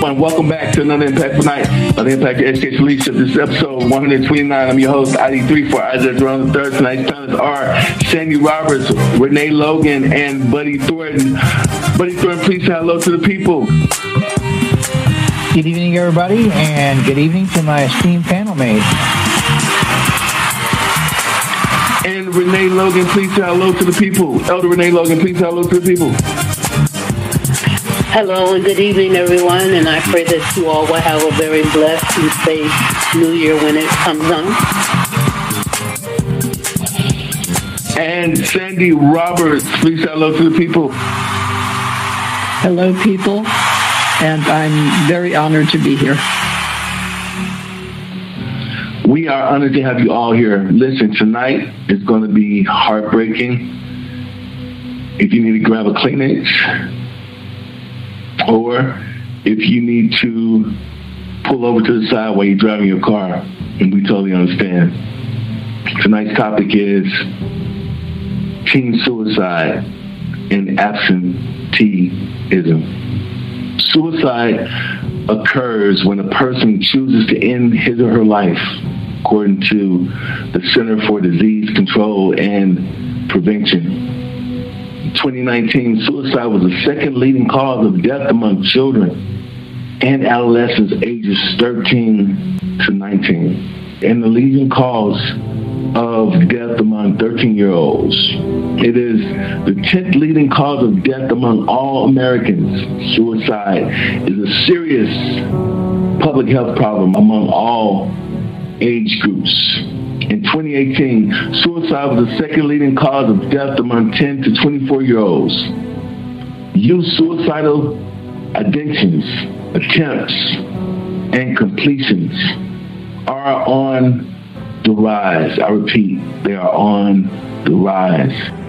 And welcome back to another Impactful Night of the Impact Education Leadership. This is episode 129. I'm your host, ID3 for Isaiah Jerome III. Tonight's panelists are Sandy Roberts, Renee Logan, and Buddy Thornton. Buddy Thornton, please say hello to the people. Good evening, everybody, and good evening to my esteemed panel mates. And Renee Logan, please say hello to the people. Elder Renee Logan, please say hello to the people. Hello and good evening, everyone, and I pray that you all will have a very blessed and safe New Year when it comes on. And Sandy Roberts, please say hello to the people. Hello, people, and I'm very honored to be here. We are honored to have you all here. Listen, tonight is going to be heartbreaking. If you need to grab a Kleenex, or if you need to pull over to the side while you're driving your car, and we totally understand. Tonight's topic is teen suicide and absenteeism. Suicide occurs when a person chooses to end his or her life, according to the Center for Disease Control and Prevention. 2019, suicide was the second leading cause of death among children and adolescents ages 13 to 19, and the leading cause of death among 13 year olds. It is the 10th leading cause of death among all Americans. Suicide is a serious public health problem among all age groups. In 2018, suicide was the second leading cause of death among 10 to 24 year olds. Youth suicidal ideations, attempts, and completions are on the rise. I repeat, they are on the rise.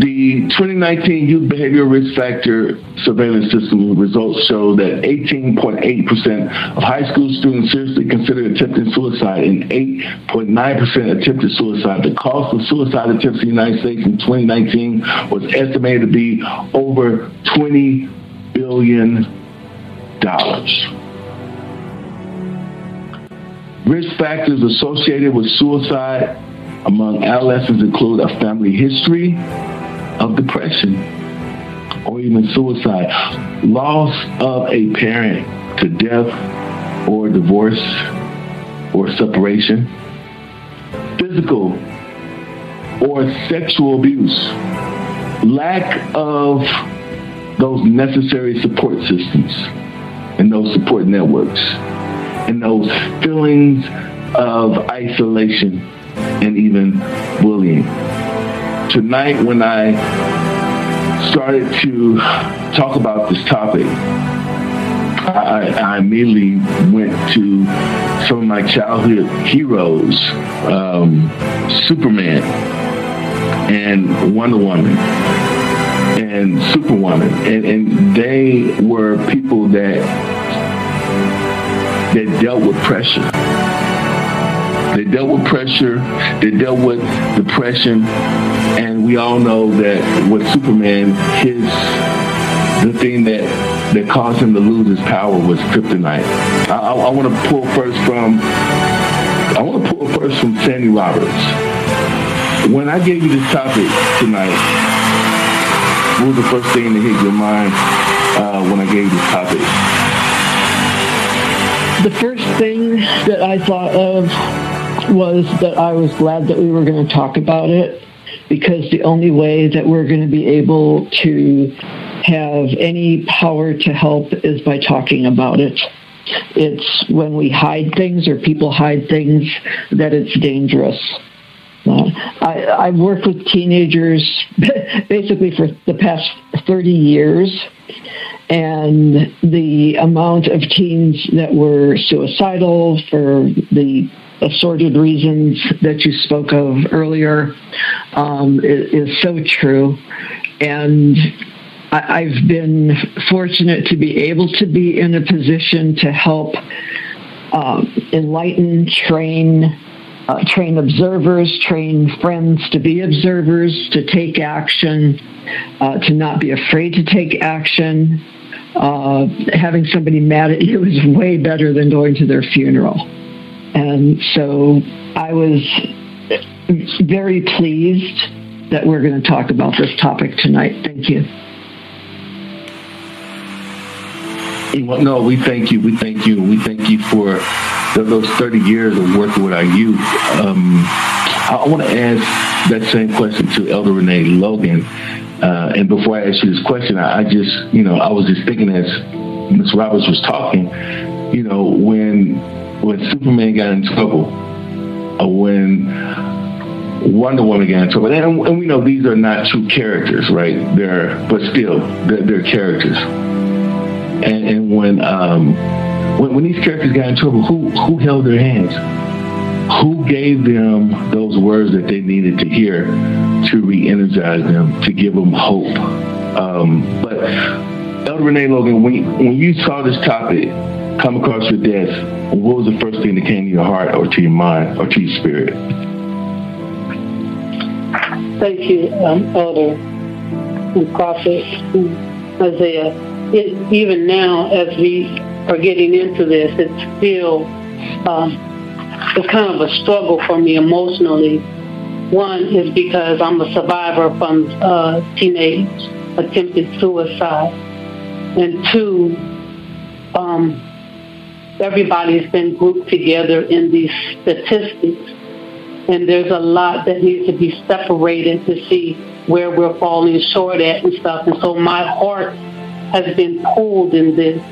The 2019 Youth Behavioral Risk Factor Surveillance System results show that 18.8% of high school students seriously considered attempting suicide and 8.9% attempted suicide. The cost of suicide attempts in the United States in 2019 was estimated to be over $20 billion. Risk factors associated with suicide among adolescents include a family history, of depression or even suicide, loss of a parent to death or divorce or separation, physical or sexual abuse, lack of those necessary support systems and those support networks, and those feelings of isolation and even bullying tonight when I started to talk about this topic, I, I, immediately went to some of my childhood heroes, um, Superman and Wonder Woman and Superwoman, and, and they were people that that dealt with pressure. They dealt with pressure. They dealt with depression and we all know that with Superman, his the thing that that caused him to lose his power was kryptonite. I, I, I want to pull first from I want to pull first from Sandy Roberts. When I gave you this topic tonight, what was the first thing that hit your mind uh, when I gave you this topic? The first thing that I thought of was that I was glad that we were going to talk about it because the only way that we're going to be able to have any power to help is by talking about it. It's when we hide things or people hide things that it's dangerous. Uh, I, have worked with teenagers basically for the past 30 years, and the amount of teens that were suicidal for the assorted reasons that you spoke of earlier um, is, is, so true. And I, have been fortunate to be able to be in a position to help um, enlighten, train, uh, train observers, train friends to be observers, to take action, uh, to not be afraid to take action, uh, having somebody mad at you is way better than going to their funeral. And so I was very pleased that we're going to talk about this topic tonight. Thank you. Well, no, we thank you. We thank you. We thank you for those 30 years of working with our youth. Um, I want to ask that same question to Elder Renee Logan. Uh, and before I ask you this question, I, I, just, you know, I was just thinking as Ms. Roberts was talking, you know, when when Superman got in trouble, uh, when Wonder Woman got in trouble, and, and, we know these are not true characters, right? They're, but still, they're, they're characters. And, and when um, when when these characters got in trouble, who who held their hands? who gave them those words that they needed to hear to re-energize them, to give them hope. Um, but Elder Renee Logan, when, when you saw this topic come across your desk, what was the first thing that came to your heart or to your mind or to your spirit? Thank you, um, Elder and Prophet Isaiah. It, even now, as we are getting into this, it's still um, it's kind of a struggle for me emotionally. One is because I'm a survivor from uh, teenage attempted suicide, and two, um, everybody's been grouped together in these statistics, and there's a lot that needs to be separated to see where we're falling short at and stuff. And so my heart has been pulled in this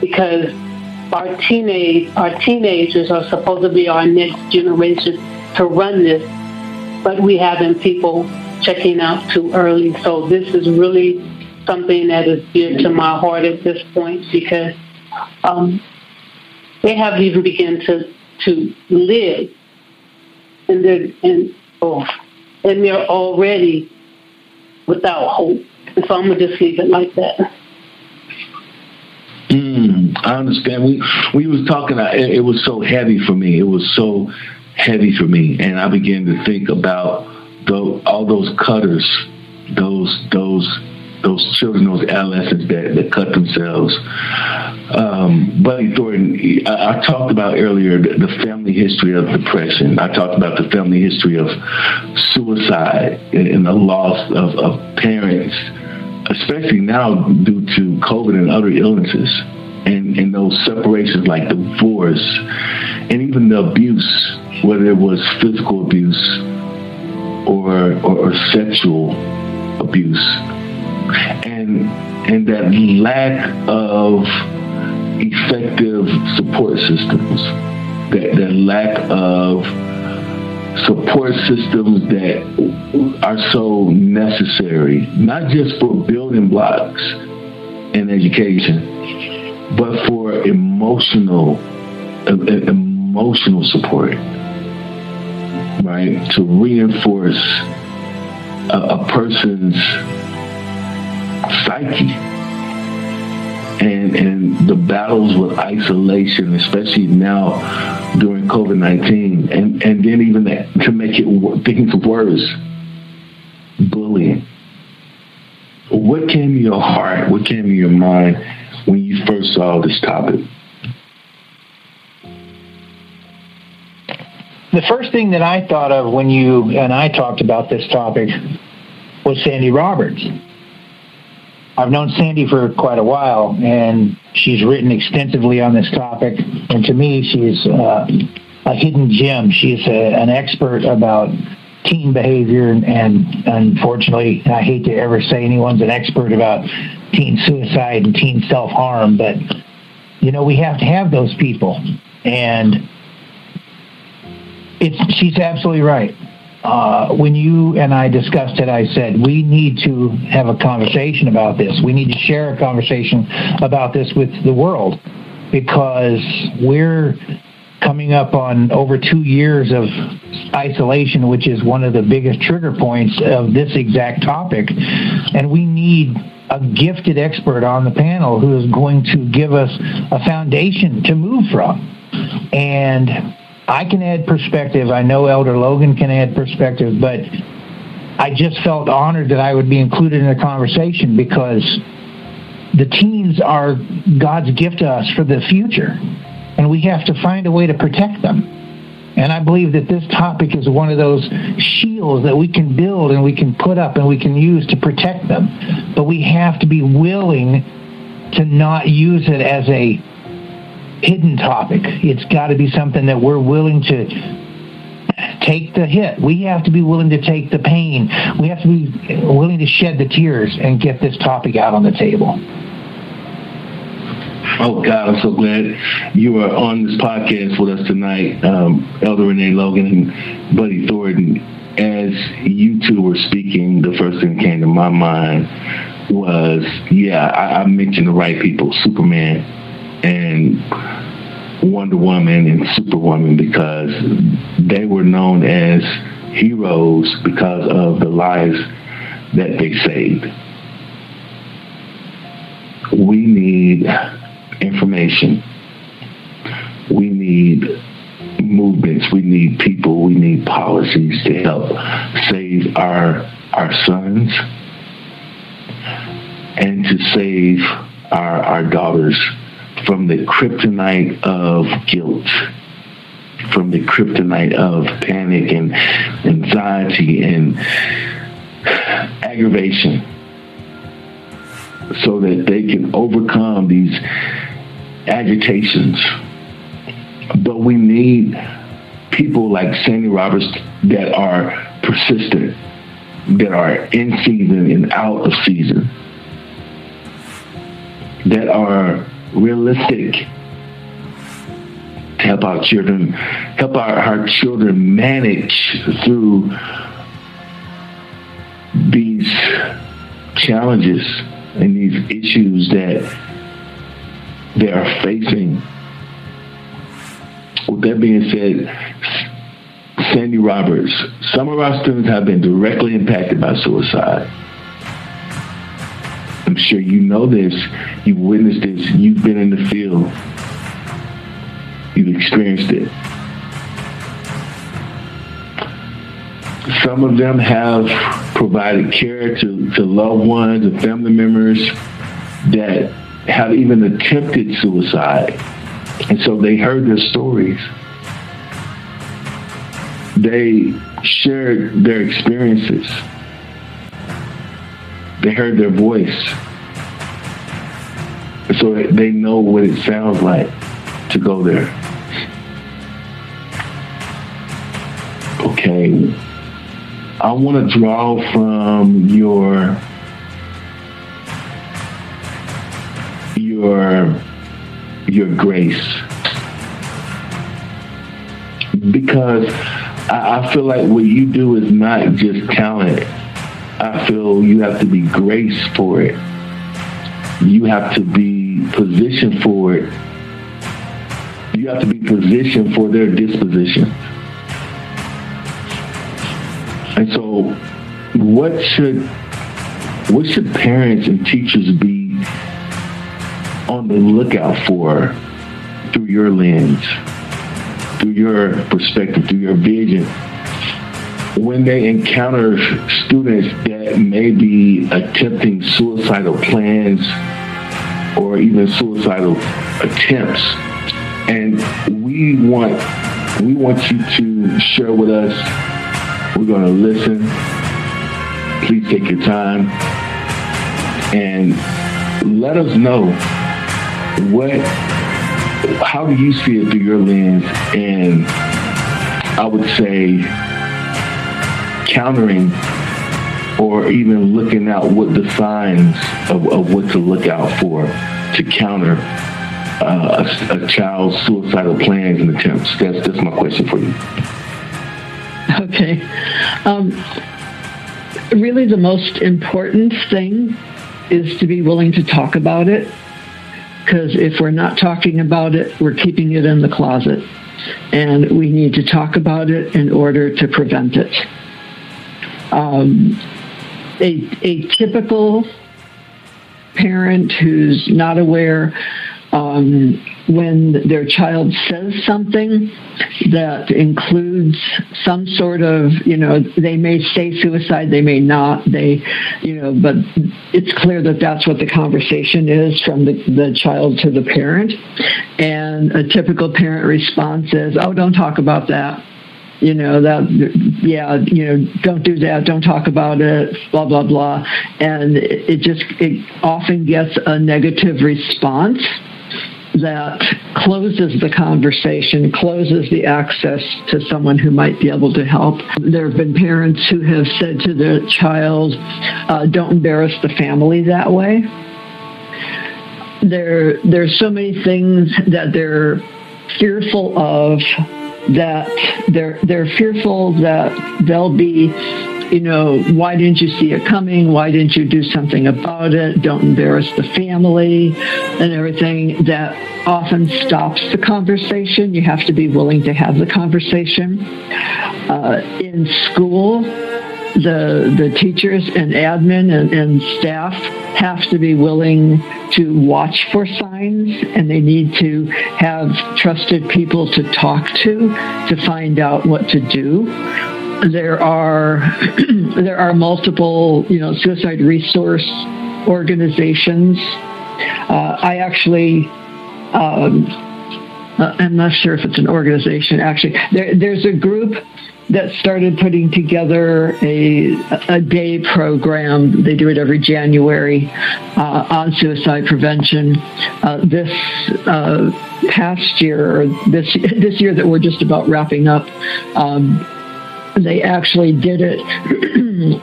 because our teenage our teenagers are supposed to be our next generation to run this, but we having people checking out too early. So this is really something that is dear to my heart at this point because um, they haven't even begun to to live, and they're and oh, and they're already without hope. And so I'm gonna just leave it like that. Mm, I understand. We we was talking. It, it was so heavy for me. It was so heavy for me, and I began to think about the, all those cutters, those those those children, those adolescents that, that cut themselves. Um, Buddy Thornton, I, I, talked about earlier the, the, family history of depression. I talked about the family history of suicide and, and the loss of, of parents especially now due to COVID and other illnesses, and, and those separations like divorce, and even the abuse, whether it was physical abuse or, or, or sexual abuse, and and that lack of effective support systems, that, that lack of support systems that are so necessary, not just for building blocks in education, but for emotional emotional support, right? To reinforce a, a person's psyche and and the battles with isolation, especially now during COVID nineteen, and and then even that, to make it things worse, bullying. What came to your heart? What came to your mind when you first saw this topic? The first thing that I thought of when you and I talked about this topic was Sandy Roberts. I've known Sandy for quite a while, and she's written extensively on this topic. And to me, she's uh, a hidden gem. She's a, an expert about teen behavior, and, and unfortunately, I hate to ever say anyone's an expert about teen suicide and teen self harm, but you know we have to have those people, and it's she's absolutely right uh, when you and I discussed it, I said we need to have a conversation about this. We need to share a conversation about this with the world because we're coming up on over two years of isolation, which is one of the biggest trigger points of this exact topic. And we need a gifted expert on the panel who is going to give us a foundation to move from. And I can add perspective. I know Elder Logan can add perspective, but I just felt honored that I would be included in the conversation because the teens are God's gift to us for the future, and we have to find a way to protect them. And I believe that this topic is one of those shields that we can build and we can put up and we can use to protect them. But we have to be willing to not use it as a hidden topic. It's got to be something that we're willing to take the hit. We have to be willing to take the pain. We have to be willing to shed the tears and get this topic out on the table. Oh God, I'm so glad you are on this podcast with us tonight, um, Elder Renee Logan and Buddy Thornton. As you two were speaking, the first thing that came to my mind was, yeah, I, I mentioned the right people, Superman and Wonder Woman and Superwoman, because they were known as heroes because of the lives that they saved. We need information. We need movements. We need people. We need policies to help save our our sons and to save our our daughters from the kryptonite of guilt, from the kryptonite of panic and anxiety and aggravation so that they can overcome these agitations. But we need people like Sandy Roberts that are persistent, that are in season and out of season, that are realistic to help our children, help our, our children manage through these challenges and these issues that they are facing. With that being said, Sandy Roberts, some of our students have been directly impacted by suicide. I'm sure you know this, you've witnessed this, you've been in the field, you've experienced it. Some of them have provided care to, to loved ones and family members that have even attempted suicide. And so they heard their stories. They shared their experiences. They heard their voice. So they know what it sounds like to go there. Okay. I want to draw from your your your grace because I, I feel like what you do is not just talent. I feel you have to be grace for it. You have to be positioned for it. You have to be positioned for their disposition. And so what should what should parents and teachers be on the lookout for through your lens, through your perspective, through your vision, when they encounter students that may be attempting suicidal plans or even suicidal attempts. And we want we want you to share with us. We're going to listen. Please take your time and let us know what how do you see it through your lens and I would say countering or even looking out what the signs of, of what to look out for to counter uh, a, a, child's suicidal plans and attempts? That's that's my question for you. Okay. Um, really, the most important thing is to be willing to talk about it because if we're not talking about it, we're keeping it in the closet. And we need to talk about it in order to prevent it. Um, a, a typical parent who's not aware um, when their child says something that includes some sort of, you know, they may say suicide, they may not, they, you know, but it's clear that that's what the conversation is from the, the child to the parent. And a typical parent response is, oh, don't talk about that you know that yeah you know don't do that don't talk about it blah blah blah and it just it often gets a negative response that closes the conversation, closes the access to someone who might be able to help. There have been parents who have said to their child, uh, don't embarrass the family that way. There, there's so many things that they're fearful of that they're they're fearful that they'll be you know, why didn't you see it coming? Why didn't you do something about it? Don't embarrass the family and everything. That often stops the conversation. You have to be willing to have the conversation. Uh, in school, the the teachers and admin and, and staff have to be willing to watch for signs and they need to have trusted people to talk to to find out what to do there are there are multiple you know suicide resource organizations. Uh, I actually. Um, uh, I'm not sure if it's an organization. Actually, there, there's a group that started putting together a, a day program. They do it every January uh, on suicide prevention. Uh, this uh, past year, or this this year that we're just about wrapping up, um, they actually did it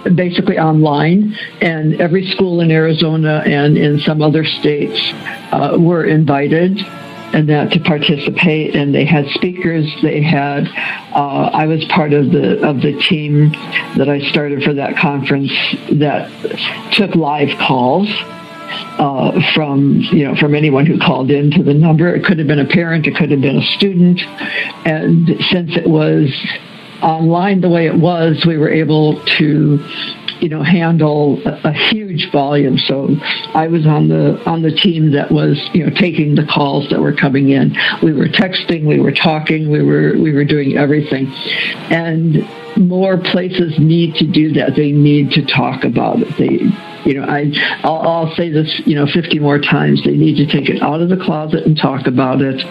basically online, and every school in Arizona and in some other states uh, were invited and that to participate and they had speakers they had uh, i was part of the of the team that i started for that conference that took live calls uh, from you know from anyone who called in to the number. It could have been a parent it could have been a student and since it was online the way it was, we were able to you know handle a, a, huge volume. So i was on the on the team that was you know taking the calls that were coming in. We were texting we were talking we were we were doing everything. And more places need to do that. They need to talk about it. They you know i I'll, I'll say this you know 50 more times. They need to take it out of the closet and talk about it.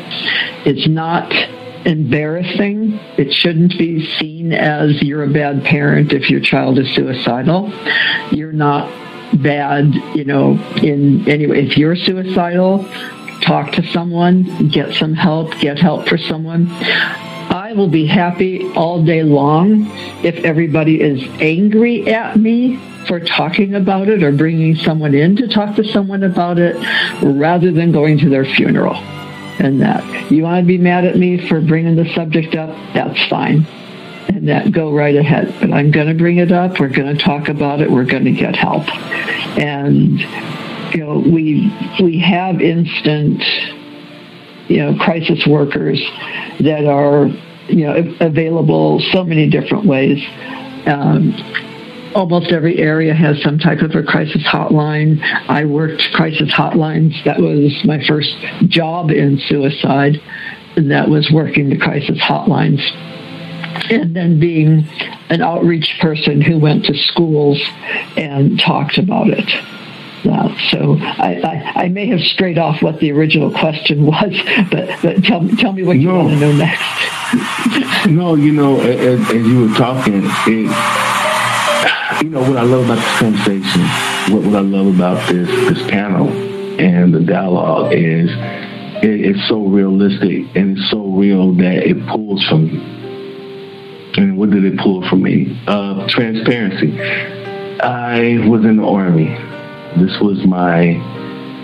It's not embarrassing. It shouldn't be seen as you're a bad parent if your child is suicidal. You're not bad, you know, in any way. If you're suicidal, talk to someone, get some help, get help for someone. I will be happy all day long if everybody is angry at me for talking about it or bringing someone in to talk to someone about it rather than going to their funeral and that. You want to be mad at me for bringing the subject up? That's fine. And that go right ahead. But I'm going to bring it up. We're going to talk about it. We're going to get help. And you know, we we have instant you know crisis workers that are you know available so many different ways. Um, almost every area has some type of a crisis hotline. I worked crisis hotlines. That was my first job in suicide. And that was working the crisis hotlines. And then being an outreach person who went to schools and talked about it. Uh, so I, I, I, may have strayed off what the original question was, but, but tell, tell me what you no. want to know next. no, you know, as, as you were talking, it, you know what I love about this conversation, what, what I love about this this panel and the dialogue is it, it's so realistic and it's so real that it pulls from you. And what did it pull from me? Uh, transparency. I was in the army. This was my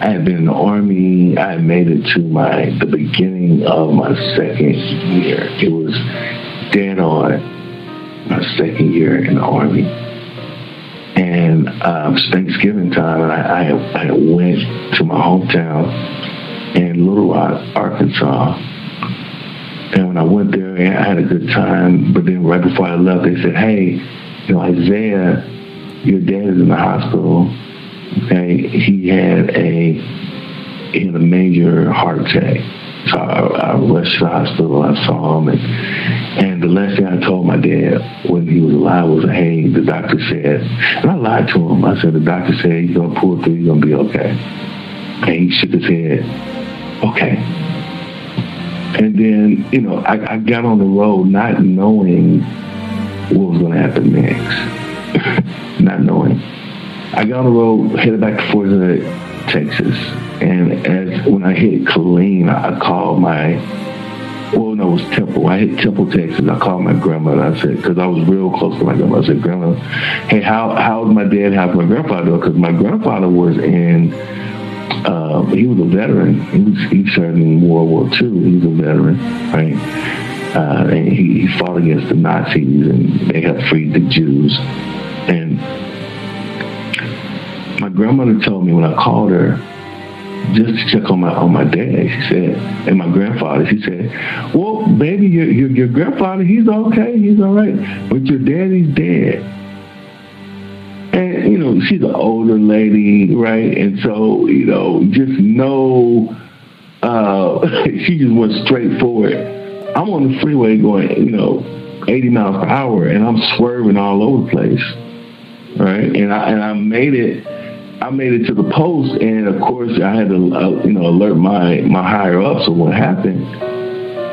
I had been in the army. I made it to my the beginning of my second year. It was dead on my second year in the army and um, Thanksgiving time, and I, I, I went to my hometown in Little Rock, Arkansas. And when I went there, I had a good time. But then right before I left, they said, "Hey, you know, Isaiah, your dad is in the hospital. Okay, he had a he had a major heart attack. So I, I rushed to the hospital. I saw him, and, and the last thing I told my dad when he was alive was, "Hey, the doctor said," and I lied to him. I said, "The doctor said he's gonna pull through. He's gonna be okay." And he shook his head. Okay. And then, you know, I, I got on the road not knowing what was going to happen next. not knowing. I got on the road, headed back to Fort Hood, Texas. And as when I hit Killeen, I called my, well, no, it was Temple. I hit Temple, Texas. I called my grandmother. I said, because I was real close to my grandmother. I said, Grandma, hey, how how's my dad? How's my grandfather? Because my grandfather was in, uh, he was a veteran. He was he served in World War II. He was a veteran, right? Uh, and he, he fought against the Nazis, and they helped free the Jews. And my grandmother told me when I called her just to check on my on my dad. She said, and my grandfather. She said, "Well, baby, your your, your grandfather, he's okay, he's all right, but your daddy's dead." And you know, she's an older lady, right? And so you know, just know, uh, she just went straight for it. I'm on the freeway going, you know, 80 miles per hour, and I'm swerving all over the place, right? And I and I made it I made it to the post, and of course, I had to, uh, you know, alert my my higher ups of what happened.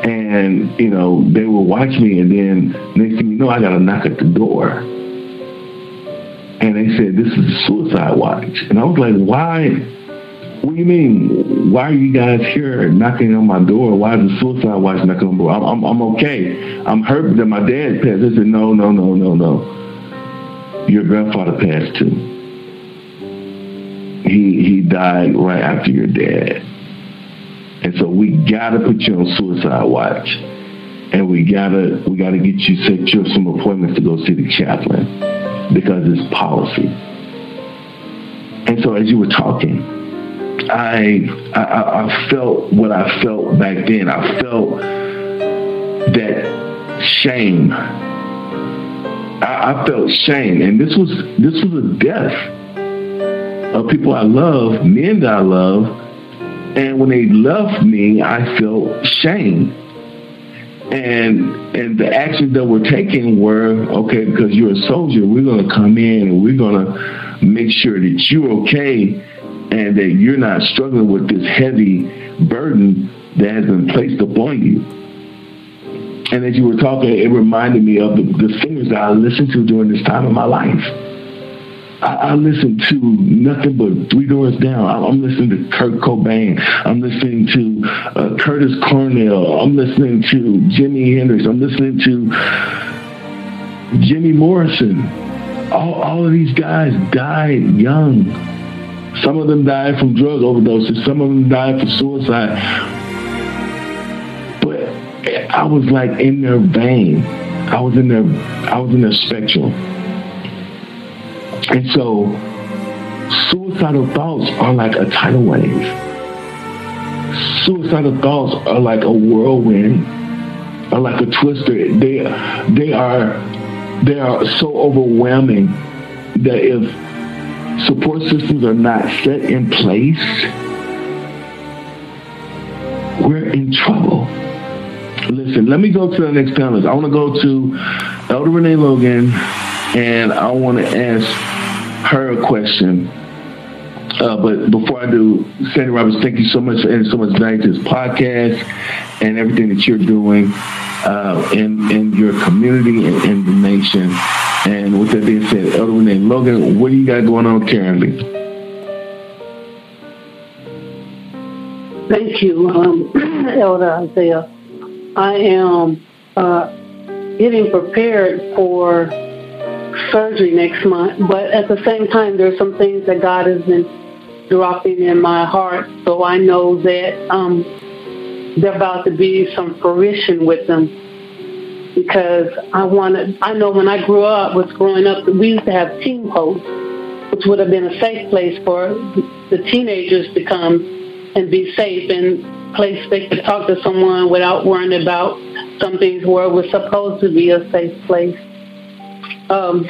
And you know, they will watch me, and then next thing you know, I got a knock at the door, and they said, "This is a suicide watch," and I was like, "Why?" What do you mean? Why are you guys here knocking on my door? Why is the suicide watch knocking on my door? I'm, I'm, I'm okay. I'm hurt that my dad passed. I said, no, no, no, no, no. Your grandfather passed too he he died right after your dad. And so we gotta put you on suicide watch. And we gotta we gotta get you set you some appointments to go see the chaplain because it's policy. And so as you were talking, I I, I felt what I felt back then. I felt that shame. I, I felt shame, and this was this was a death of people I love, men that I love, and when they left me, I felt shame. And and the actions that were taken were okay because you're a soldier. We're to come in and we're to make sure that you're okay and that you're not struggling with this heavy burden that has been placed upon you. And as you were talking, it reminded me of the, the singers that I listened to during this time of my life I, I listen to nothing but Three Doors Down. I, am listening to Kurt Cobain. I'm listening to uh, Curtis Cornell. I'm listening to Jimi Hendrix. I'm listening to Jimmy Morrison. All, all of these guys died young. Some of them died from drug overdoses. Some of them died from suicide. But I was like in their vein. I was in their I was in their spectrum. And so suicidal thoughts are like a tidal wave. Suicidal thoughts are like a whirlwind, are like a twister. They they are they are so overwhelming that if support systems are not set in place, we're in trouble. Listen, let me go to the next panelist. I want to go to Elder Renee Logan, and I want to ask her question. Uh, but before I do, Sandy Roberts, thank you so much for adding so much value to this podcast and everything that you're doing uh, in in your community and in the nation. And with that being said, Elder Renee Logan, what do you got going on currently? Thank you, um, Elder Isaiah. I am uh, getting prepared for surgery next month. But at the same time, there's some things that God has been dropping in my heart, so I know that um, there's about to be some fruition with them. Because I wanted, I know when I grew up, was growing up, we used to have teen posts, which would have been a safe place for the teenagers to come and be safe and place they could talk to someone without worrying about some things where it was supposed to be a safe place. Um,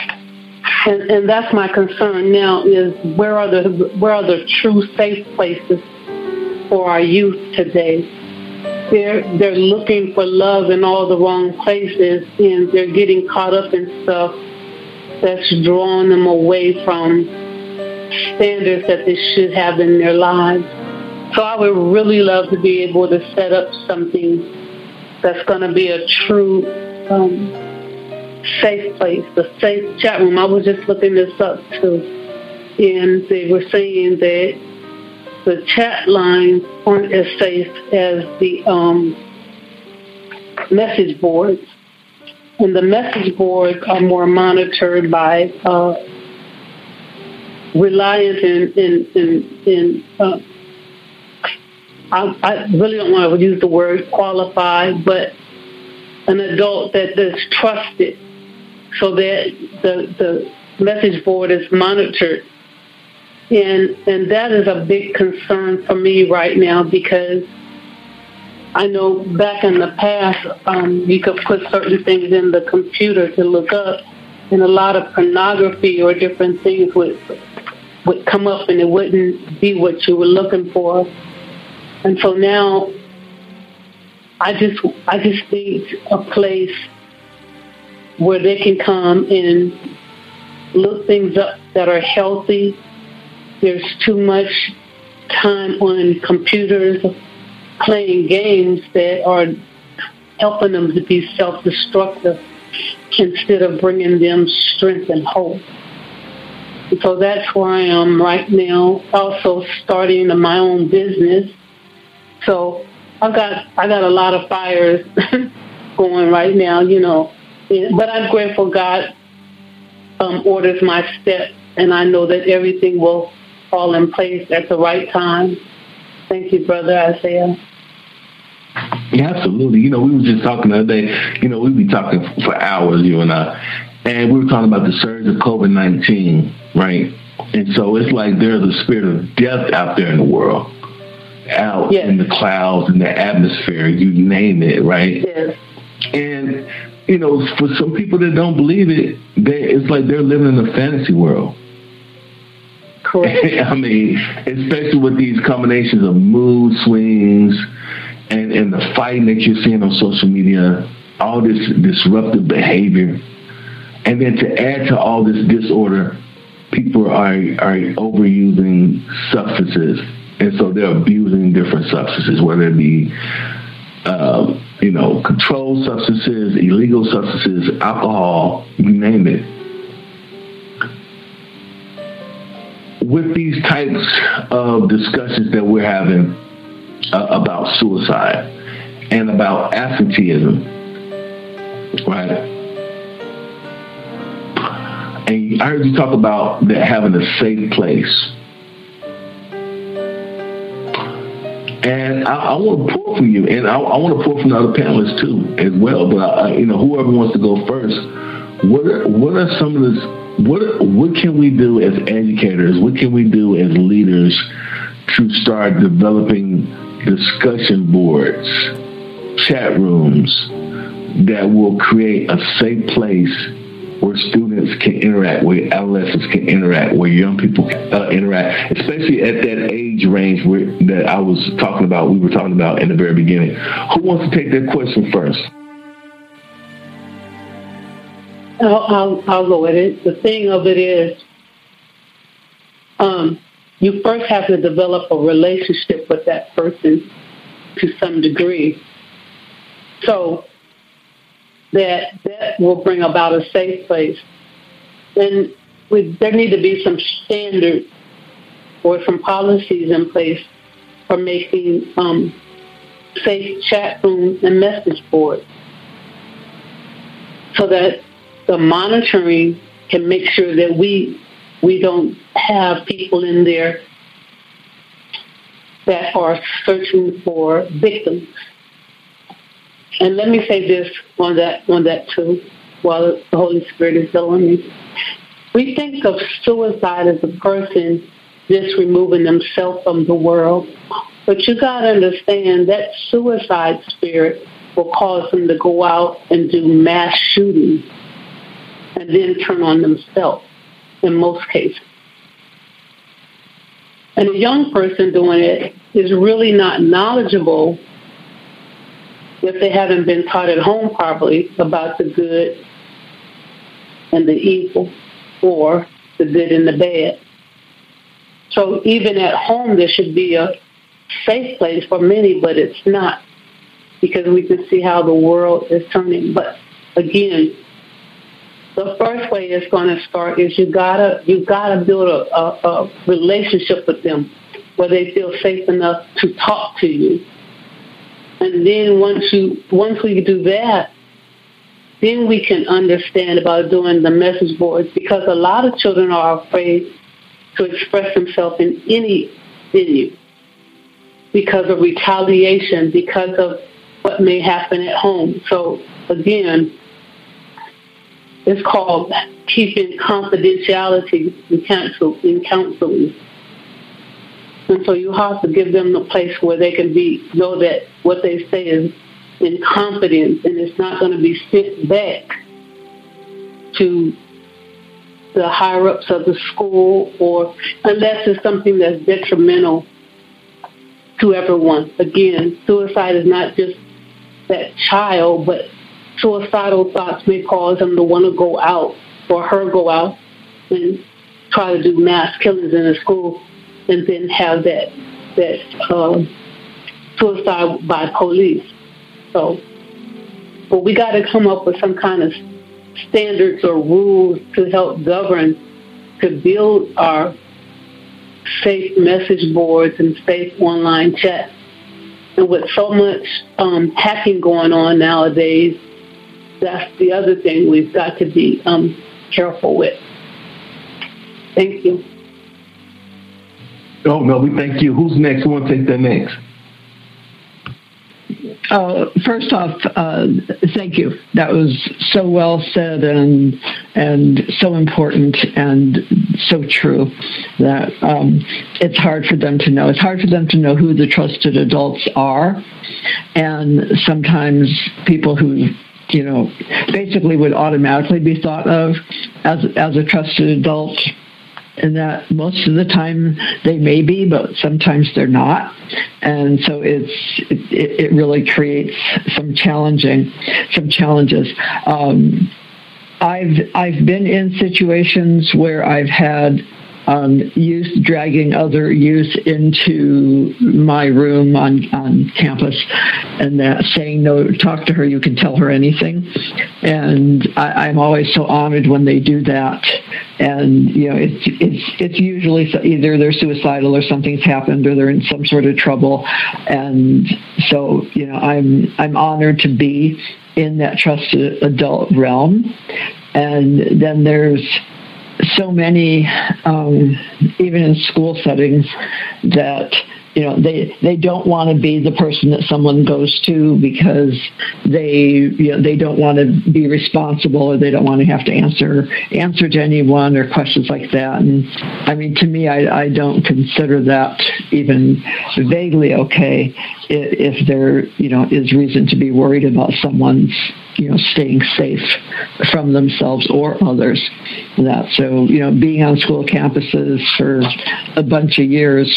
and, and that's my concern now is where are the where are the true safe places for our youth today. They're they're looking for love in all the wrong places, and they're getting caught up in stuff that's drawing them away from standards that they should have in their lives. So I would really love to be able to set up something that's going to be a true um, safe place, the safe chat room. I was just looking this up too, and they were saying that the chat lines aren't as safe as the um, message boards. And the message boards are more monitored by uh, in uh, I, I really don't want to use the word qualified, but an adult that is trusted so that the, the message board is monitored and and that is a big concern for me right now because I know back in the past um, you could put certain things in the computer to look up, and a lot of pornography or different things would would come up, and it wouldn't be what you were looking for. And so now, I just I just need a place where they can come and look things up that are healthy there's too much time on computers playing games that are helping them to be self destructive instead of bringing them strength and hope. So that's where I am right now. Also starting my own business. So I've got I got a lot of fires going right now, you know. But I'm grateful God um, orders my steps, and I know that everything will fall in place at the right time. Thank you, Brother Isaiah. Yeah, absolutely. You know, we were just talking the other day, you know, we'd be talking for hours, you and I, and we were talking about the surge of COVID 19, right? And so it's like there's a spirit of death out there in the world, out yes. in the clouds, in the atmosphere, you name it, right? Yes. And, you know, for some people that don't believe it, they, it's like they're living in a fantasy world Correct. I mean, especially with these combinations of mood swings and, and the fighting that you're seeing on social media, all this disruptive behavior. And then to add to all this disorder, people are, are overusing substances. And so they're abusing different substances, whether it be, uh, you know, controlled substances, illegal substances, alcohol, you name it with these types of discussions that we're having uh, about suicide and about absenteeism, right? And I heard you talk about that having a safe place. And I, I want to pull from you, and I, I, want to pull from the other panelists too, as well. But I, you know, whoever wants to go first, what are what are some of the what what can we do as educators? What can we do as leaders to start developing discussion boards, chat rooms that will create a safe place where students can interact, where adolescents can interact, where young people can uh, interact, especially at that age range where, that I was talking about, we were talking about in the very beginning. Who wants to take that question first? I'll, I'll, I'll go with it. The thing of it is, um, you first have to develop a relationship with that person to some degree. So that that will bring about a safe place. And we, there need to be some standards or some policies in place for making um, safe chat rooms and message boards so that the monitoring can make sure that we we don't have people in there that are searching for victims. And let me say this on that on that too, while the Holy Spirit is telling me. We think of suicide as a person just removing themselves from the world. But you gotta understand that suicide spirit will cause them to go out and do mass shootings and then turn on themselves in most cases. And a young person doing it is really not knowledgeable if they haven't been taught at home properly about the good and the evil or the good and the bad. So even at home, there should be a safe place for many, but it's not because we can see how the world is turning. But again, the first way it's going to start is you gotta you gotta build a, a, a relationship with them where they feel safe enough to talk to you. And then once you once we do that, then we can understand about doing the message boards because a lot of children are afraid to express themselves in any venue because of retaliation, because of what may happen at home. So again, it's called keeping confidentiality in counsel in counseling. And so you have to give them the place where they can be know that what they say is in confidence and it's not going to be sent back to the higher ups of the school or unless it's something that's detrimental to everyone. Again, suicide is not just that child, but suicidal thoughts may cause them to want to go out or her go out and try to do mass killings in a school and then have that that um, suicide by police. So, but we got to come up with some kind of standards or rules to help govern to build our safe message boards and safe online chat. And with so much um, hacking going on nowadays, that's the other thing we've got to be um, careful with. Thank you. Oh, no, we thank you. Who's next? Who want to take that next? Uh, first off, uh, thank you. That was so well said and and so important and so true that um, it's hard for them to know. It's hard for them to know who the trusted adults are, and sometimes people who you know basically would automatically be thought of as as a trusted adult and that most of the time they may be, but sometimes they're not. And so it's it, it really creates some challenging some challenges. Um, I've I've been in situations where I've had um, youth dragging other youth into my room on, on campus and that saying no talk to her you can tell her anything. And I, am always so honored when they do that. And you know it's it's it's usually either they're suicidal or something's happened or they're in some sort of trouble. And so you know I'm I'm honored to be in that trusted adult realm. And then there's so many, um, even in school settings, that you know they they don't want to be the person that someone goes to because they you know they don't want to be responsible or they don't want to have to answer answer to anyone or questions like that. And i mean to me i i don't consider that even vaguely okay if, there you know is reason to be worried about someone's you know staying safe from themselves or others. That so you know being on school campuses for a bunch of years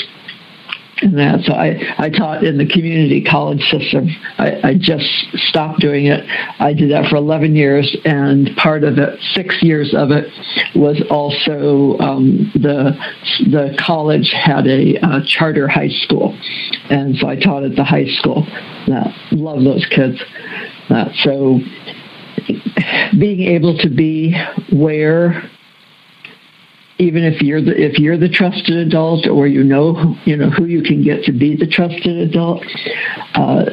and that. So I, I taught in the community college system. I, I just stopped doing it. I did that for 11 years, and part of it, six years of it, was also um, the the college had a uh, charter high school, and so I taught at the high school. That love those kids. That so being able to be where even if you're the if you're the trusted adult or you know you know who you can get to be the trusted adult uh,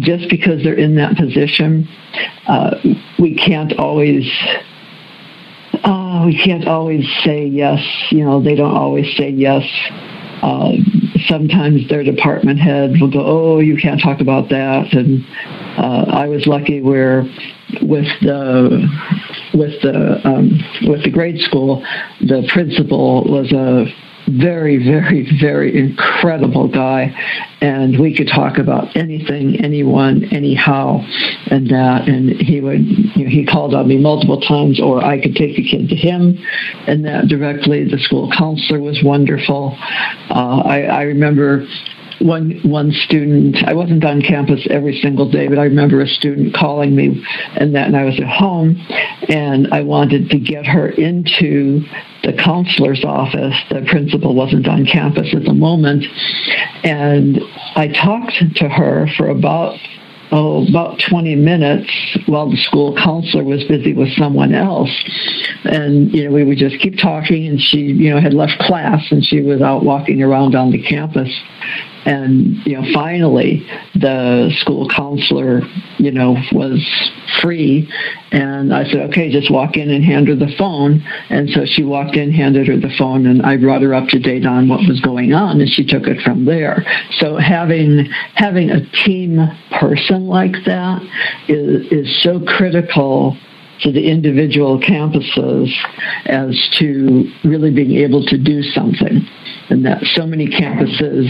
just because they're in that position uh, we can't always uh, we can't always say yes. You know they don't always say yes. Uh, sometimes their department head will go oh you can't talk about that. And uh, I was lucky where with the with the um, with the grade school, the principal was a very, very, very incredible guy, and we could talk about anything, anyone, anyhow, and that. And he would, you know, he called on me multiple times, or I could take the kid to him, and that directly. The school counselor was wonderful. Uh, I, I remember one one student i wasn't on campus every single day but i remember a student calling me and that and i was at home and i wanted to get her into the counselor's office the principal wasn't on campus at the moment and i talked to her for about oh, about 20 minutes while the school counselor was busy with someone else. And, you know, we would just keep talking and she, you know, had left class and she was out walking around on the campus. And, you know, finally the school counselor, you know, was free. And I said, okay, just walk in and hand her the phone. And so she walked in, handed her the phone, and I brought her up to date on what was going on, and she took it from there. So having having a team person like that is is so critical to the individual campuses as to really being able to do something and that so many campuses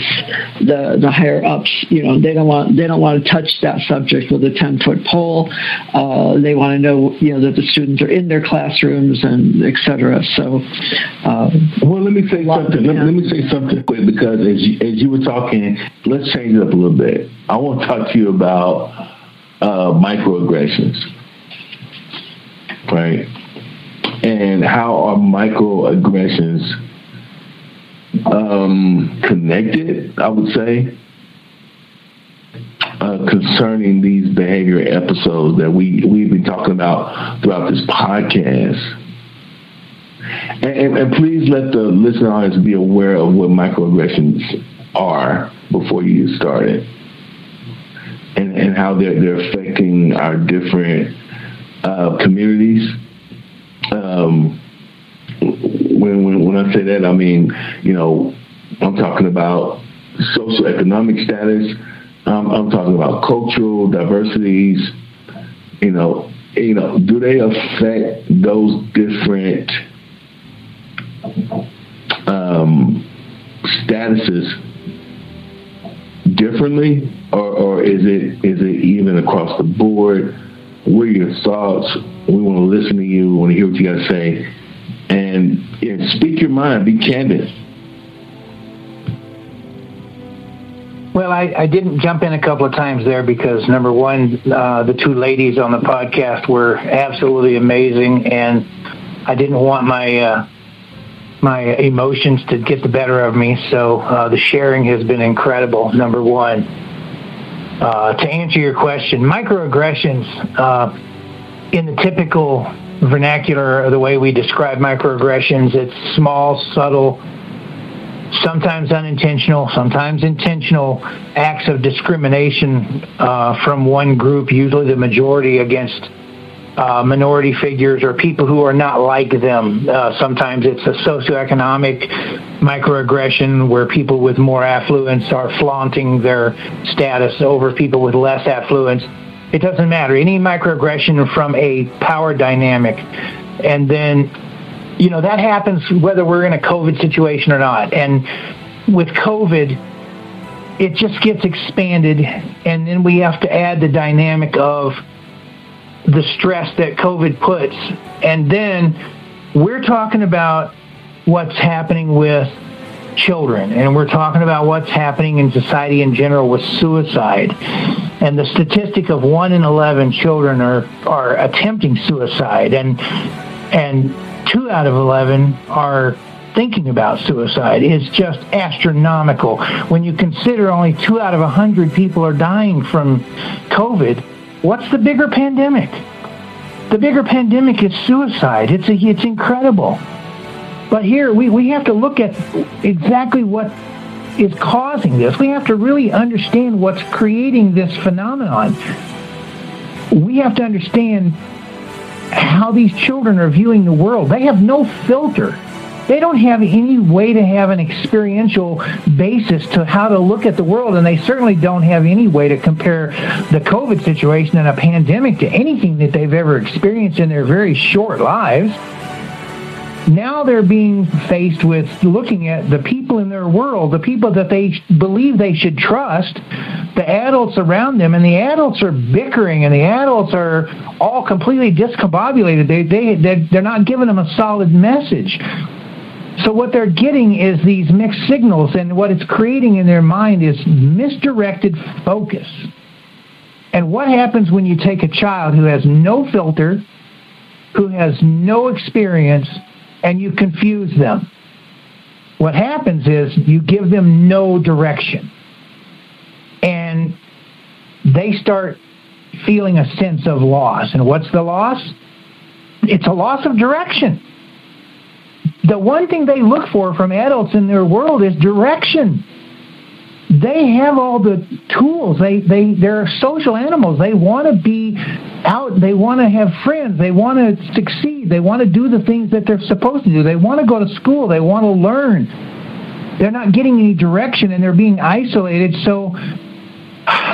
the the higher ups you know they don't want they don't want to touch that subject with a 10 foot pole. Uh, they want to know you know that the students are in their classrooms and etc so uh, well let me say something. let, let, me say something quick because as you, as you were talking let's change it up a little bit. I want to talk to you about uh, microaggressions right? And how are microaggressions um, connected, I would say, uh, concerning these behavior episodes that we, we've been talking about throughout this podcast. And, and, and please let the listener audience be aware of what microaggressions are before you get started and, and how they're, they're affecting our different uh, communities. Um, when, when, when I say that, I mean, you know, I'm talking about socioeconomic status. Um, I'm talking about cultural diversities. You know, you know, do they affect those different um, statuses differently, or, or is it is it even across the board? What are your thoughts? We want to listen to you. We want to hear what you got to say and yeah, speak your mind, be candid. Well, I, I didn't jump in a couple of times there because number one, uh, the two ladies on the podcast were absolutely amazing, and I didn't want my uh, my emotions to get the better of me. So uh, the sharing has been incredible. Number one. Uh, to answer your question, microaggressions uh, in the typical vernacular, the way we describe microaggressions, it's small, subtle, sometimes unintentional, sometimes intentional acts of discrimination uh, from one group, usually the majority, against uh, minority figures or people who are not like them. Uh, sometimes it's a socioeconomic microaggression where people with more affluence are flaunting their status over people with less affluence it doesn't matter. Any microaggression from a power dynamic. And then, you know, that happens whether we're in a COVID situation or not. And with COVID, it just gets expanded. And then we have to add the dynamic of the stress that COVID puts. And then we're talking about what's happening with children, and we're talking about what's happening in society in general with suicide. And the statistic of one in eleven children are are attempting suicide, and and two out of eleven are thinking about suicide is just astronomical. When you consider only two out of a hundred people are dying from COVID, what's the bigger pandemic? The bigger pandemic is suicide. It's a, it's incredible. But here we, we have to look at exactly what is causing this. We have to really understand what's creating this phenomenon. We have to understand how these children are viewing the world. They have no filter. They don't have any way to have an experiential basis to how to look at the world, and they certainly don't have any way to compare the COVID situation and a pandemic to anything that they've ever experienced in their very short lives. Now they're being faced with looking at the people in their world, the people that they believe they should trust, the adults around them, and the adults are bickering, and the adults are all completely discombobulated. They, they, they're not giving them a solid message. So what they're getting is these mixed signals, and what it's creating in their mind is misdirected focus. And what happens when you take a child who has no filter, who has no experience, and you confuse them? What happens is you give them no direction. And they start feeling a sense of loss. And what's the loss? It's a loss of direction. The one thing they look for from adults in their world is direction they have all the tools. They they they're social animals. They want to be out. They want to have friends. They want to succeed. They want to do the things that they're supposed to do. They want to go to school. They want to learn. They're not getting any direction and they're being isolated. So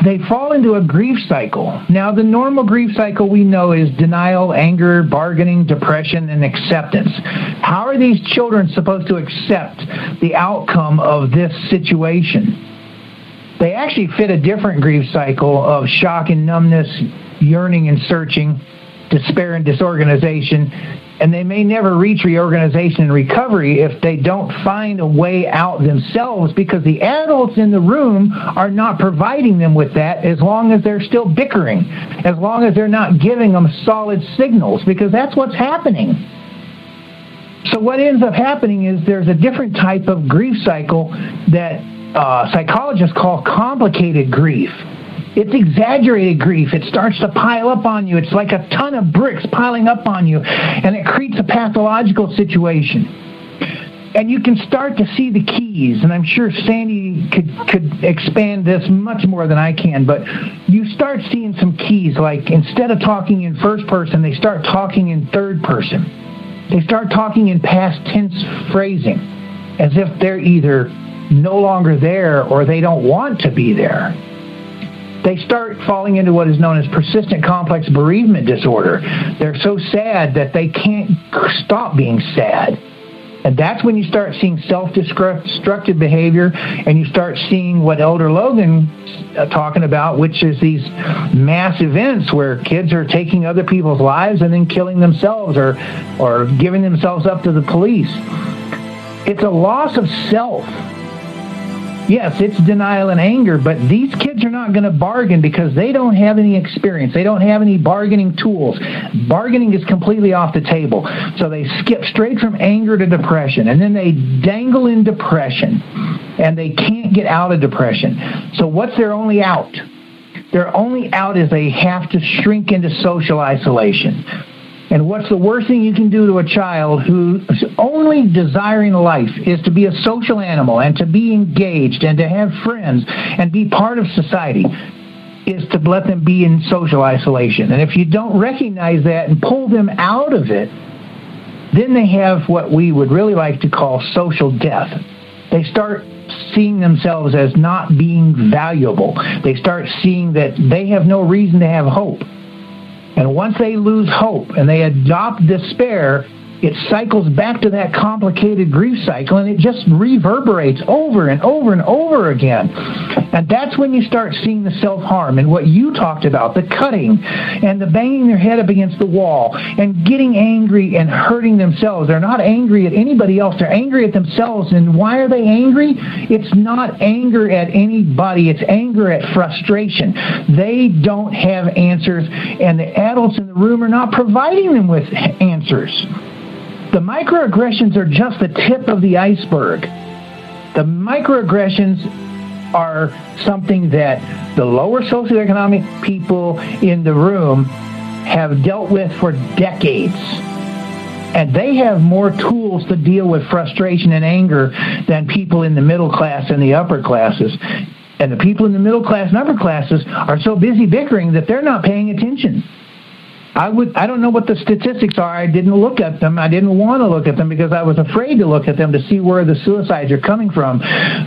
they fall into a grief cycle. Now, the normal grief cycle we know is denial, anger, bargaining, depression, and acceptance. How are these children supposed to accept the outcome of this situation? They actually fit a different grief cycle of shock and numbness, yearning and searching, despair and disorganization, and they may never reach reorganization and recovery if they don't find a way out themselves because the adults in the room are not providing them with that as long as they're still bickering, as long as they're not giving them solid signals, because that's what's happening. So, what ends up happening is there's a different type of grief cycle that uh, psychologists call complicated grief. It's exaggerated grief. It starts to pile up on you. It's like a ton of bricks piling up on you, and it creates a pathological situation. And you can start to see the keys, and I'm sure Sandy could, could expand this much more than I can, but you start seeing some keys, like instead of talking in first person, they start talking in third person. They start talking in past tense phrasing, as if they're either no longer there or they don't want to be there. They start falling into what is known as persistent complex bereavement disorder. They're so sad that they can't stop being sad. And that's when you start seeing self destructive behavior and you start seeing what Elder Logan uh, talking about, which is these mass events where kids are taking other people's lives and then killing themselves or, or giving themselves up to the police. It's a loss of self yes, it's denial and anger, but these kids are not going to bargain because they don't have any experience. They don't have any bargaining tools. Bargaining is completely off the table. So they skip straight from anger to depression, and then they dangle in depression, and they can't get out of depression. So what's their only out? Their only out is they have to shrink into social isolation. And what's the worst thing you can do to a child whose only desiring life is to be a social animal and to be engaged and to have friends and be part of society? Is to let them be in social isolation. And if you don't recognize that and pull them out of it, then they have what we would really like to call social death. They start seeing themselves as not being valuable. They start seeing that they have no reason to have hope. And once they lose hope and they adopt despair, it cycles back to that complicated grief cycle and it just reverberates over and over and over again. And that's when you start seeing the self harm and what you talked about the cutting and the banging their head up against the wall and getting angry and hurting themselves. They're not angry at anybody else, they're angry at themselves. And why are they angry? It's not anger at anybody, it's anger at frustration. They don't have answers, and the adults in the room are not providing them with answers. The microaggressions are just the tip of the iceberg. The microaggressions are something that the lower socioeconomic people in the room have dealt with for decades. And they have more tools to deal with frustration and anger than people in the middle class and the upper classes. And the people in the middle class and upper classes are so busy bickering that they're not paying attention. I would I don't know what the statistics are. I didn't look at them. I didn't want to look at them because I was afraid to look at them to see where the suicides are coming from.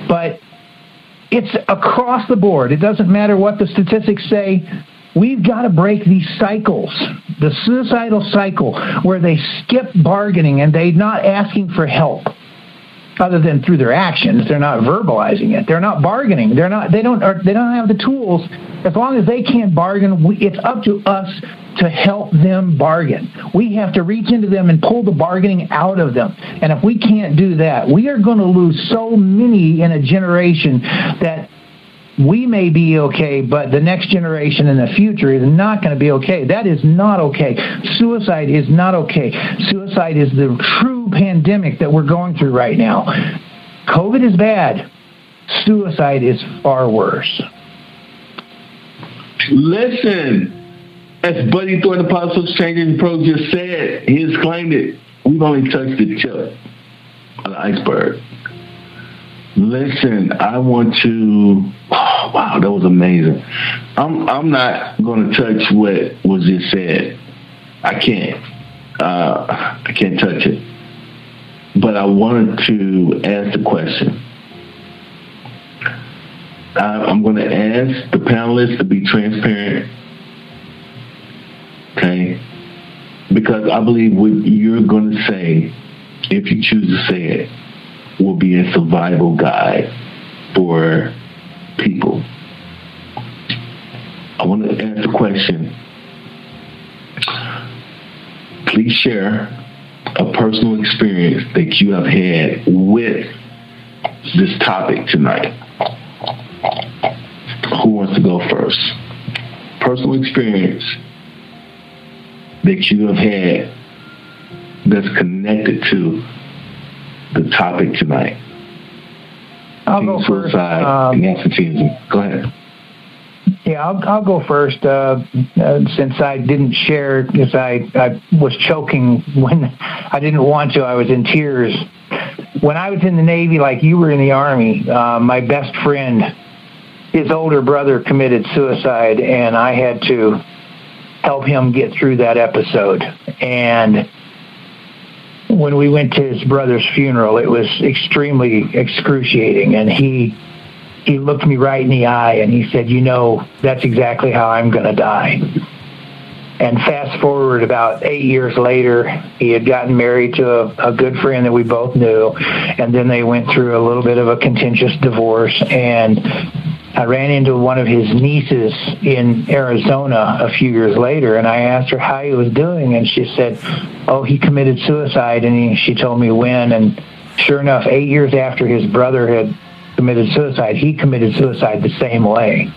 But it's across the board. It doesn't matter what the statistics say. We've got to break these cycles, the suicidal cycle where they skip bargaining and they're not asking for help other than through their actions. They're not verbalizing it. They're not bargaining. They're not. They don't. They don't have the tools. As long as they can't bargain, we, it's up to us to help them bargain. We have to reach into them and pull the bargaining out of them. And if we can't do that, we are going to lose so many in a generation that we may be okay, but the next generation in the future is not going to be okay. That is not okay. Suicide is not okay. Suicide is the true pandemic that we're going through right now. COVID is bad. Suicide is far worse. Listen, as Buddy Thornton, Apostle Exchange Pro just said, he has claimed it. We've only touched the tip of the iceberg. Listen, I want to. Oh, wow, that was amazing. I'm I'm not going to touch what was just said. I can't. Uh, I can't touch it. But I wanted to ask the question. I, I'm going to ask the panelists to be transparent. Okay, because I believe what you're going to say, if you choose to say it, will be a survival guide for people. I want to ask a question. Please share a personal experience that you have had with this topic tonight. Who wants to go first? Personal experience that you have had that's connected to the topic tonight. I'll go first. Um, Go ahead. Yeah, I'll, I'll go first uh, uh, since I didn't share because I, I was choking when I didn't want to. I was in tears. When I was in the Navy, like you were in the Army, uh, my best friend, his older brother committed suicide, and I had to help him get through that episode. And when we went to his brother's funeral, it was extremely excruciating. And he he looked me right in the eye and he said, "You know, that's exactly how I'm going to die." And fast forward about eight years later, he had gotten married to a, a good friend that we both knew, and then they went through a little bit of a contentious divorce. And I ran into one of his nieces in Arizona a few years later, and I asked her how he was doing, and she said, "Oh, he committed suicide." And he, she told me when, and sure enough, eight years after his brother had committed suicide, he committed suicide the same way.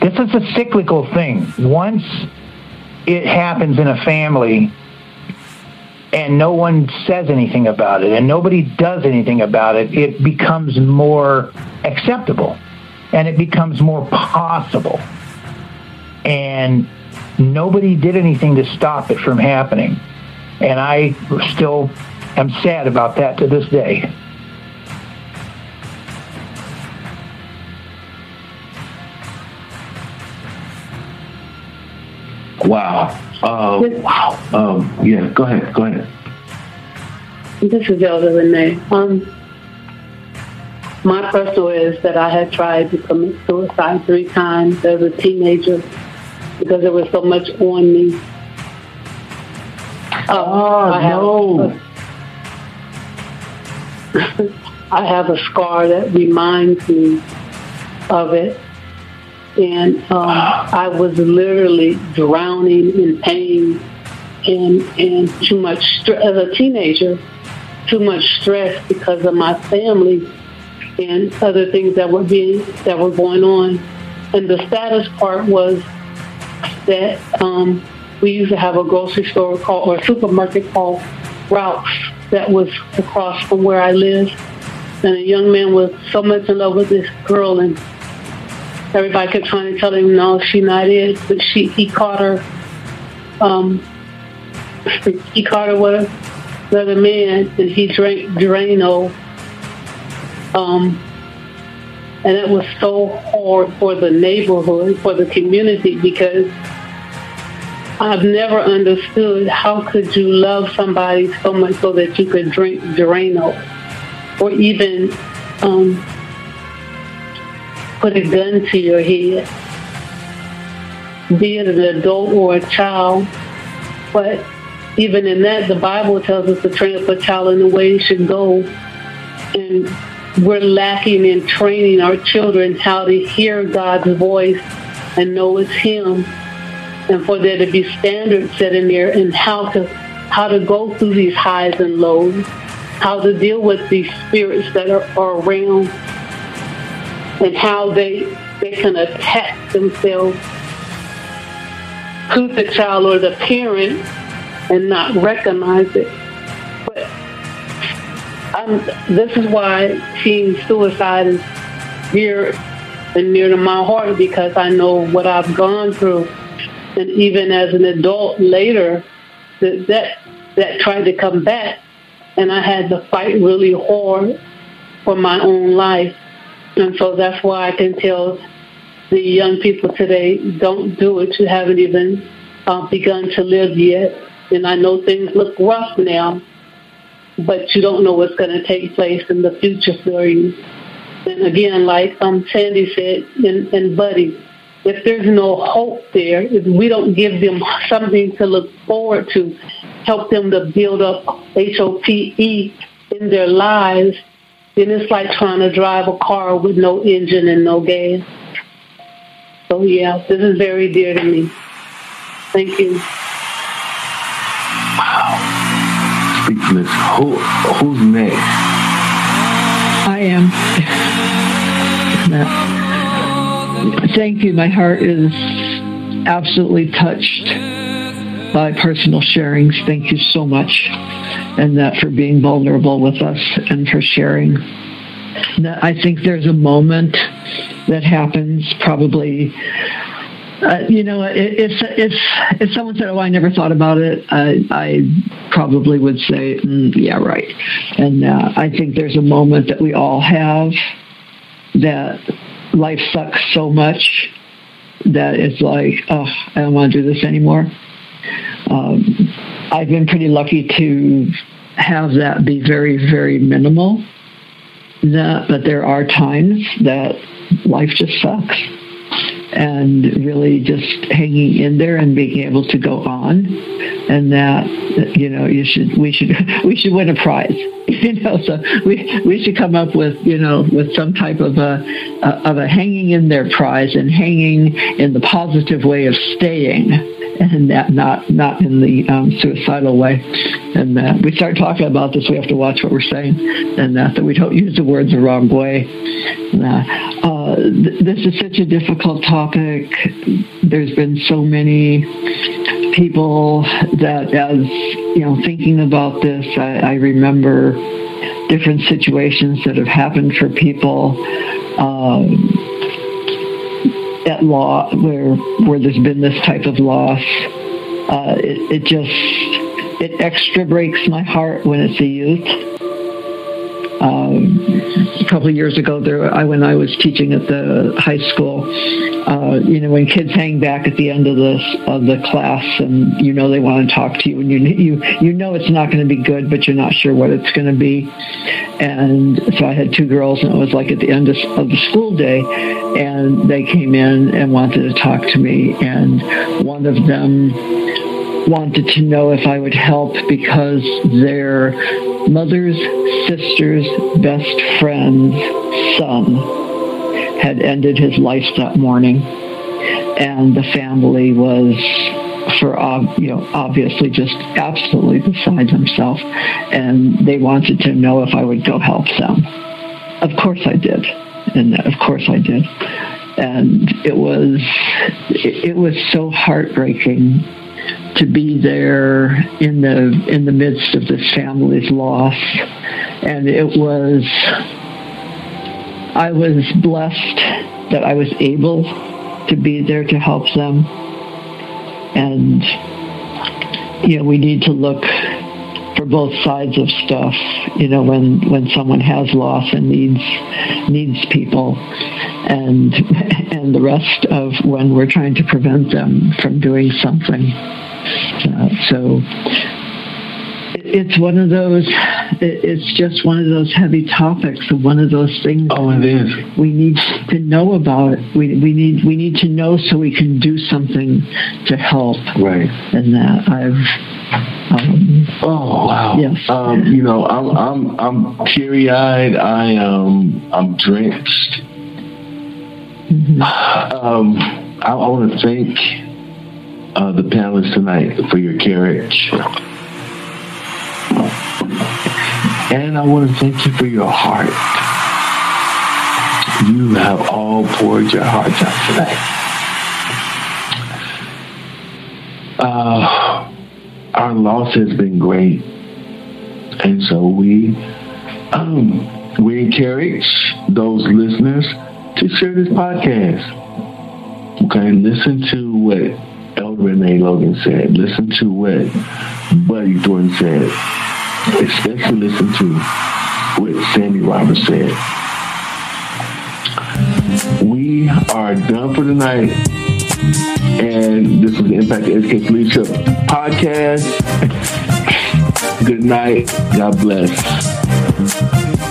This is a cyclical thing. Once it happens in a family, and no one says anything about it, and nobody does anything about it, it becomes more acceptable and it becomes more possible. And nobody did anything to stop it from happening. And I still am sad about that to this day. Wow. Uh, wow. Um, yeah, go ahead. Go ahead. This is Elder Renee. Um, my personal is that I had tried to commit suicide three times as a teenager because there was so much on me. Uh, oh, I no. Have, I have a scar that reminds me of it. And um, I was literally drowning in pain and, and too much stress. As a teenager, too much stress because of my family and other things that were being that were going on. And the saddest part was that um, we used to have a grocery store called or a supermarket called Ralph's that was across from where I lived. And a young man was so much in love with this girl, and everybody kept trying to tell him, "No, she's not it." But she, he caught her. Um, he caught her with another man, and he drank Drano um, and it was so hard for the neighborhood, for the community, because I've never understood how could you love somebody so much so that you could drink Drano or even um, put a gun to your head. be it an adult or a child. But even in that, the Bible tells us to train up a child in the way he should go. And we're lacking in training our children how to hear God's voice and know it's Him. And for there to be standards set in there and how to how to go through these highs and lows, how to deal with these spirits that are, are around, and how they they can attack themselves to the child or the parent and not recognize it. I'm, this is why teen suicide is dear and near to my heart because I know what I've gone through. And even as an adult later, that that, that tried to come back, and I had to fight really hard for my own life. And so that's why I can tell the young people today, don't do it. You haven't even uh, begun to live yet. And I know things look rough now, but you don't know what's going to take place in the future for you. And again, like um, Sandy said, and, and Buddy, if there's no hope there, if we don't give them something to look forward to, help them to build up H-O-P-E in their lives, then it's like trying to drive a car with no engine and no gas. So yeah, this is very dear to me. Thank you. This. Who, who's next? I am. Thank you. My heart is absolutely touched by personal sharings. Thank you so much. And that for being vulnerable with us and for sharing. I think there's a moment that happens probably uh, you know, if if if someone said, "Oh, I never thought about it," I, I probably would say, mm, "Yeah, right." And uh, I think there's a moment that we all have that life sucks so much that it's like, "Oh, I don't want to do this anymore." Um, I've been pretty lucky to have that be very, very minimal. That, but there are times that life just sucks and really just hanging in there and being able to go on and that you know you should we should we should win a prize you know so we we should come up with you know with some type of a of a hanging in there prize and hanging in the positive way of staying and that not not in the um, suicidal way. And uh, we start talking about this, we have to watch what we're saying, and uh, that we don't use the words the wrong way. Uh, th- this is such a difficult topic. There's been so many people that, as you know, thinking about this, I, I remember different situations that have happened for people. Um, at law where where there's been this type of loss. Uh, it, it just it extra breaks my heart when it's a youth. A couple of years ago, there I when I was teaching at the high school, uh, you know, when kids hang back at the end of the of the class, and you know they want to talk to you, and you you you know it's not going to be good, but you're not sure what it's going to be. And so I had two girls, and it was like at the end of, of the school day, and they came in and wanted to talk to me, and one of them wanted to know if I would help because their mother's sister's best friend's son had ended his life that morning, and the family was for you know obviously just absolutely beside themselves, and they wanted to know if I would go help them. Of course I did, and of course I did, and it was it, it was so heartbreaking to be there in the in the midst of this family's loss. And it was I was blessed that I was able to be there to help them. And you know we need to look for both sides of stuff you know when when someone has loss and needs needs people and and the rest of when we're trying to prevent them from doing something uh, so it's one of those it's just one of those heavy topics and one of those things. Oh, it is. We need to know about it. We, we need we need to know so we can do something to help. Right. And that I've. Um, oh wow. Yes. Um, you know, I'm I'm I'm teary eyed. I am I'm drenched. Mm-hmm. Um, I, I want to thank uh, the panelists tonight for your courage. And I want to thank you for your heart. You have all poured your hearts out tonight. Uh, our loss has been great. And so we um, we encourage those listeners to share this podcast. Okay, listen to what Renee Logan said. Listen to what Buddy Thornton said especially listen to what Sandy Roberts said. We are done for tonight. And this was the Impact Education Leadership Podcast. Good night. God bless.